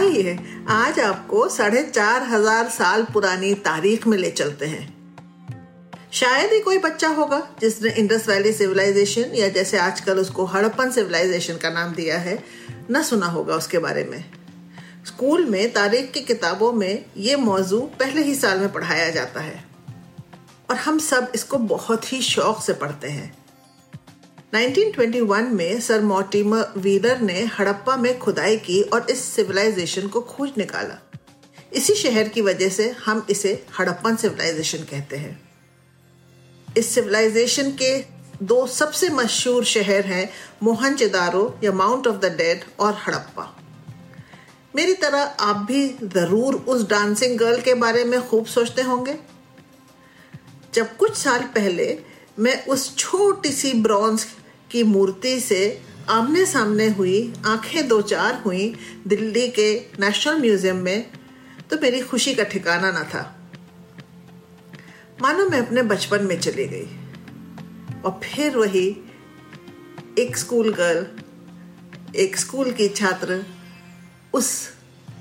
आइए आज आपको साढ़े चार हज़ार साल पुरानी तारीख में ले चलते हैं। शायद ही कोई बच्चा होगा जिसने इंडस वैली सिविलाइजेशन या जैसे आजकल उसको हड़प्पन सिविलाइजेशन का नाम दिया है, न सुना होगा उसके बारे में। स्कूल में तारीख की किताबों में ये मौजू पहले ही साल में पढ़ाया जाता है। और हम सब इसको बहुत ही शौक से पढ़ते हैं। 1921 में सर मोटिमर व्हीलर ने हड़प्पा में खुदाई की और इस सिविलाइजेशन को खोज निकाला। इसी शहर की वजह से हम इसे हड़प्पन सिविलाइजेशन कहते हैं। इस सिविलाइजेशन के दो सबसे मशहूर शहर हैं मोहनजोदारो या माउंट ऑफ़ द डेड और हड़प्पा। मेरी तरह आप भी ज़रूर उस डांसिंग गर्ल के बारे में खूब सोचते होंगे। जब कुछ साल पहले मैं उस छोटी सी ब्रॉन्ज की मूर्ति से आमने सामने हुई, आँखें दो चार हुई दिल्ली के नेशनल म्यूज़ियम में तो मेरी खुशी का ठिकाना ना था। मानो मैं अपने बचपन में चली गई। और फिर वही एक स्कूल गर्ल एक स्कूल की छात्र उस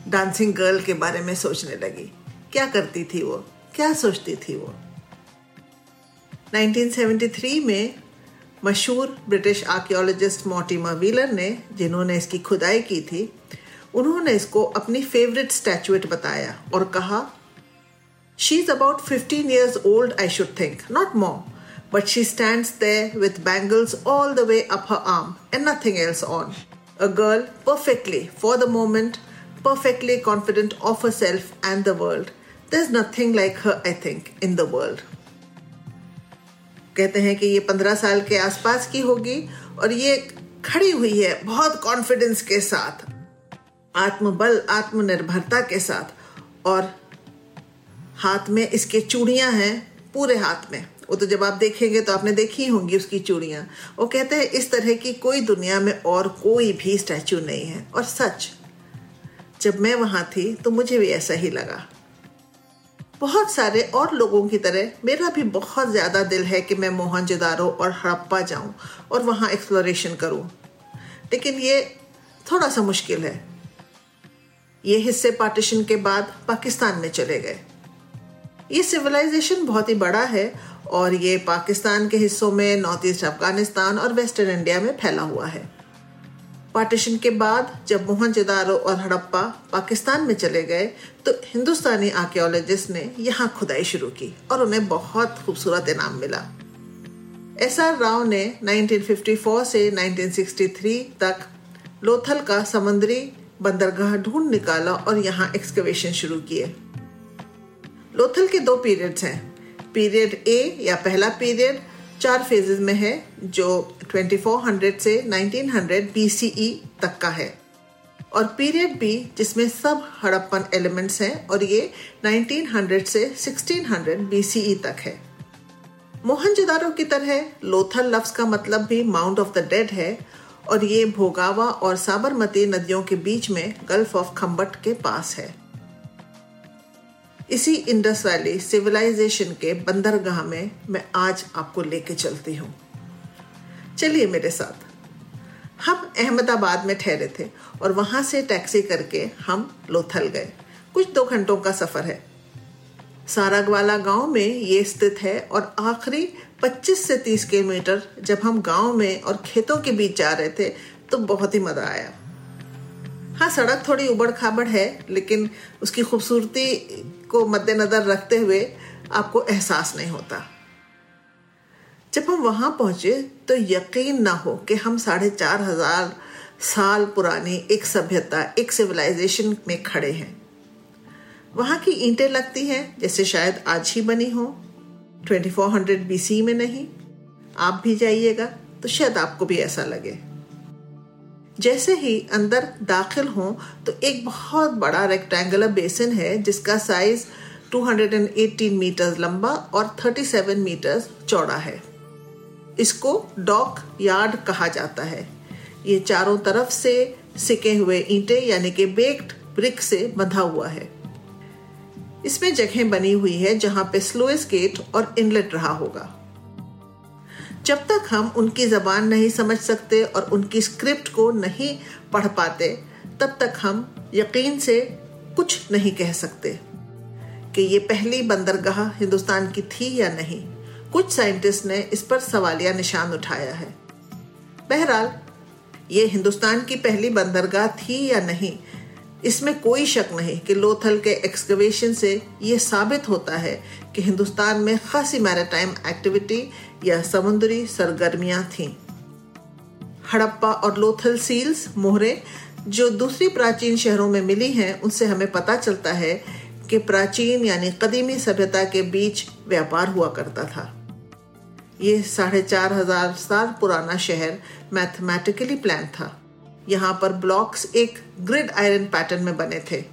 डांसिंग गर्ल के बारे में सोचने लगी। क्या करती थी वो? क्या सोचती थी वो? 1973 में मशहूर ब्रिटिश आर्कियोलॉजिस्ट मोटीमा व्हीलर ने, जिन्होंने इसकी खुदाई की थी, उन्होंने इसको अपनी फेवरेट स्टैचुएट बताया और कहा she is about fifteen years old I should think not more but she stand with bangles all the way up her arm and nothing else on a girl perfectly for the moment perfectly confident of herself and the world there is nothing like her I think in the world कहते हैं कि ये पंद्रह साल के आसपास की होगी और ये खड़ी हुई है बहुत कॉन्फिडेंस के साथ, आत्मबल, आत्मनिर्भरता के साथ और हाथ में इसके चूड़ियाँ हैं, पूरे हाथ में। वो तो जब आप देखेंगे तो आपने देखी होंगी उसकी चूड़ियाँ। वो कहते हैं इस तरह की कोई दुनिया में और कोई भी स्टैचू नहीं है। और सच, जब मैं वहाँ थी तो मुझे भी ऐसा ही लगा। बहुत सारे और लोगों की तरह मेरा भी बहुत ज़्यादा दिल है कि मैं मोहनजोदारो और हड़प्पा जाऊँ और वहाँ एक्सप्लोरेशन करूँ। लेकिन ये थोड़ा सा मुश्किल है। ये हिस्से पार्टीशन के बाद पाकिस्तान में चले गए। ये सिविलाइजेशन बहुत ही बड़ा है और ये पाकिस्तान के हिस्सों में नॉर्थ ईस्ट अफ़गानिस्तान और वेस्टर्न इंडिया में फैला हुआ है। पार्टीशन के बाद जब मोहनजोदारो और हड़प्पा पाकिस्तान में चले गए तो हिंदुस्तानी आर्कियोलॉजिस्ट ने यहाँ खुदाई शुरू की और उन्हें बहुत खूबसूरत इनाम मिला। एस आर राव ने 1954 से 1963 तक लोथल का समुद्री बंदरगाह ढूंढ निकाला और यहाँ एक्सकवेशन शुरू किए। लोथल के दो पीरियड्स हैं, पीरियड ए या पहला पीरियड चार फेजेस में है, जो 2400 से 1900 BCE तक का है। और पीरियड बी जिसमें सब हड़प्पन एलिमेंट्स हैं, और ये 1900 से 1600 BCE तक है। मोहनजोदारो की तरह, लोथल लफ्ज का मतलब भी माउंट ऑफ़ द डेड है, और ये भोगावा और साबरमती नदियों के बीच में गल्फ ऑफ़ खम्बट के पास है। इसी इंडस वैली सिविलाइजेशन के बंदरगाह में मैं आज आपको लेके चलती हूँ। चलिए मेरे साथ। हम अहमदाबाद में ठहरे थे और वहाँ से टैक्सी करके हम लोथल गए। कुछ दो घंटों का सफ़र है। सारगवाला गाँव में ये स्थित है और आखिरी 25 से 30 किलोमीटर जब हम गाँव में और खेतों के बीच जा रहे थे तो बहुत ही मज़ा आया। हाँ सड़क थोड़ी उबड़ खाबड़ है, लेकिन उसकी खूबसूरती को मद्देनजर रखते हुए आपको एहसास नहीं होता। जब हम वहाँ पहुँचे तो यकीन ना हो कि हम साढ़े चार हज़ार साल पुरानी एक सभ्यता, एक सिविलाइजेशन में खड़े हैं। वहाँ की ईंटें लगती हैं, जैसे शायद आज ही बनी हो। 2400 बीसी में नहीं। आप भी जाइएगा तो शायद आपको भी ऐसा लगे। जैसे ही अंदर दाखिल हो तो एक बहुत बड़ा रेक्टेंगुलर बेसिन है, जिसका साइज़ 218 मीटर लंबा और 37 मीटर चौड़ा है। इसको डॉक यार्ड कहा जाता है। ये चारों तरफ़ से सिके हुए ईंटे, यानी कि बेक्ड ब्रिक से बंधा हुआ है। इसमें जगह बनी हुई है, जहाँ पे स्लोएस गेट और इनलेट रहा होगा। जब तक हम उनकी जबान नहीं समझ सकते और उनकी स्क्रिप्ट को नहीं पढ़ पाते, तब तक हम यकीन से कुछ नहीं कह सकते कि ये पहली बंदरगाह हिंदुस्तान की थी या नहीं। कुछ साइंटिस्ट ने इस पर सवालिया निशान उठाया है। बहरहाल, ये हिंदुस्तान की पहली बंदरगाह थी या नहीं इसमें कोई शक नहीं कि लोथल के एक्सकवेशन से ये साबित होता है कि हिंदुस्तान में खासी मैरिटाइम एक्टिविटी या समुद्री सरगर्मियाँ थीं। हड़प्पा और लोथल सील्स मोहरे, जो दूसरी प्राचीन शहरों में मिली हैं, उनसे हमें पता चलता है कि प्राचीन यानी कदीमी सभ्यता के बीच व्यापार हुआ करता था ये साढ़े चार हज़ार साल पुराना शहर मैथमेटिकली प्लान था यहाँ पर ब्लॉक्स एक ग्रिड आयरन पैटर्न में बने थे।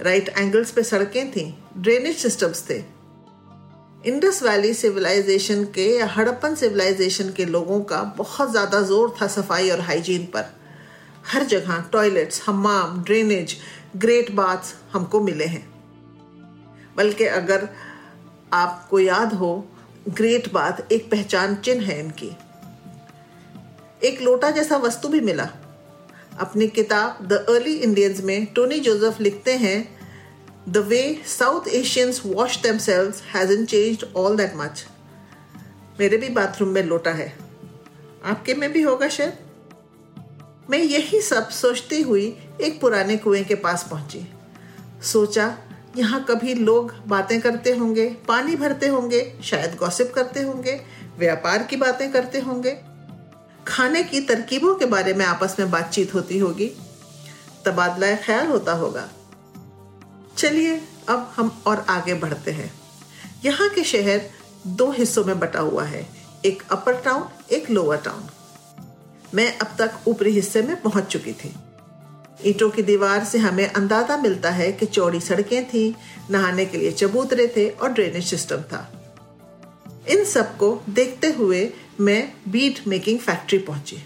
राइट एंगल्स पे सड़कें थीं, ड्रेनेज सिस्टम्स थे। इंडस वैली सिविलाइजेशन के या हड़प्पन सिविलाइजेशन के लोगों का बहुत ज़्यादा ज़ोर था सफ़ाई और हाइजीन पर। हर जगह टॉयलेट्स, हमाम, ड्रेनेज, ग्रेट बाथ्स हमको मिले हैं। बल्कि अगर आपको याद हो, ग्रेट बाथ एक पहचान चिन्ह है इनकी। एक लोटा जैसा वस्तु भी मिला। अपनी किताब द अर्ली इंडियंस में टोनी जोसेफ लिखते हैं the way South Asians wash themselves hasn't change all that much मेरे भी बाथरूम में लोटा है। आपके में भी होगा शायद। मैं यही सब सोचती हुई एक पुराने कुएँ के पास पहुँची। सोचा, यहाँ कभी लोग बातें करते होंगे, पानी भरते होंगे, शायद गॉसिप करते होंगे, व्यापार की बातें करते होंगे खाने की तरकीबों के बारे में आपस में बातचीत होती होगी। तबादला ख्याल होता होगा। चलिए, अब हम और आगे बढ़ते हैं। यहाँ के शहर दो हिस्सों में बटा हुआ है। एक अपर टाउन एक लोअर टाउन मैं अब तक ऊपरी हिस्से में पहुँच चुकी थी। ईंटों की दीवार से हमें अंदाज़ा मिलता है कि चौड़ी सड़कें थी, नहाने के लिए चबूतरे थे और ड्रेनेज सिस्टम था। इन सबको देखते हुए मैं बीट मेकिंग फैक्ट्री पहुँची।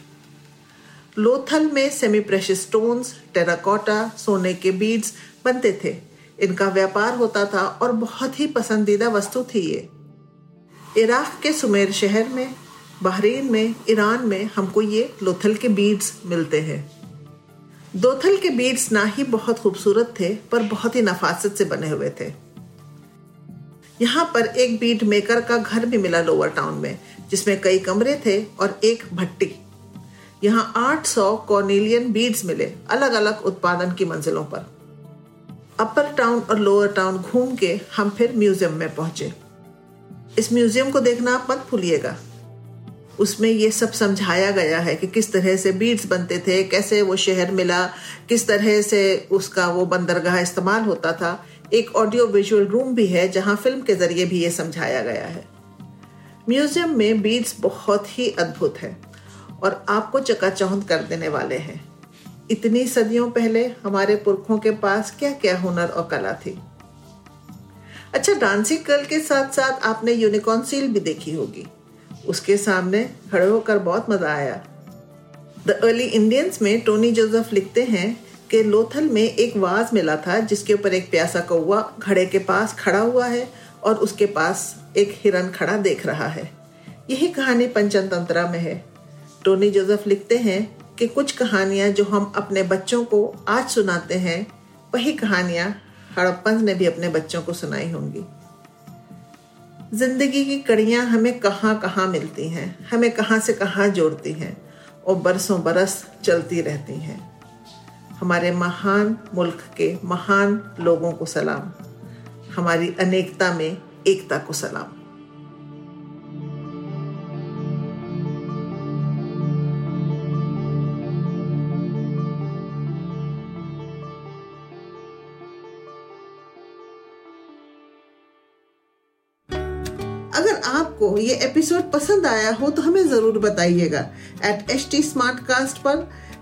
लोथल में सेमी प्रेशियस स्टोन्स टेराकोटा सोने के बीड्स बनते थे। इनका व्यापार होता था और बहुत ही पसंदीदा वस्तु थी ये। इराक के सुमेर शहर में, बहरीन में, ईरान में हमको ये लोथल के बीड्स मिलते हैं। दोथल के बीड्स ना ही बहुत खूबसूरत थे, पर बहुत ही नफासत से बने हुए थे। यहाँ पर एक बीड मेकर का घर भी मिला लोअर टाउन में, जिसमें कई कमरे थे और एक भट्टी। यहाँ 800 कॉर्नेलियन बीड्स मिले अलग अलग उत्पादन की मंजिलों पर। अपर टाउन और लोअर टाउन घूम के हम फिर म्यूज़ियम में पहुँचे। इस म्यूज़ियम को देखना आप मत भूलिएगा। उसमें ये सब समझाया गया है कि किस तरह से बीड्स बनते थे, कैसे वो शहर मिला, किस तरह से उसका वो बंदरगाह इस्तेमाल होता था। एक ऑडियो विजुअल रूम भी है जहाँ फ़िल्म के ज़रिए भी ये समझाया गया है। म्यूज़ियम में बीड्स बहुत ही अद्भुत है और आपको चकाचौंध कर देने वाले हैं। इतनी सदियों पहले हमारे पुरखों के पास क्या क्या हुनर और कला थी? अच्छा डांसिंग गर्ल के साथ साथ आपने यूनिकॉर्न सील भी देखी होगी। उसके सामने खड़े होकर बहुत मज़ा आया। द अर्ली इंडियंस में टोनी जोसेफ लिखते हैं कि लोथल में एक वाज मिला था, जिसके ऊपर एक प्यासा कौआ घड़े के पास खड़ा हुआ है और उसके पास एक हिरन खड़ा देख रहा है। यही कहानी पंचतंत्रा में है। टोनी जोसेफ लिखते हैं कि कुछ कहानियाँ जो हम अपने बच्चों को आज सुनाते हैं, वही कहानियाँ हड़प्पन ने भी अपने बच्चों को सुनाई होंगी। ज़िंदगी की कड़ियाँ हमें कहाँ कहाँ मिलती हैं, हमें कहाँ से कहाँ जोड़ती हैं, और बरसों बरस चलती रहती हैं। हमारे महान मुल्क के महान लोगों को सलाम। हमारी अनेकता में एकता को सलाम। अगर आपको ये एपिसोड पसंद आया हो तो हमें ज़रूर बताइएगा। At H T smart cast पर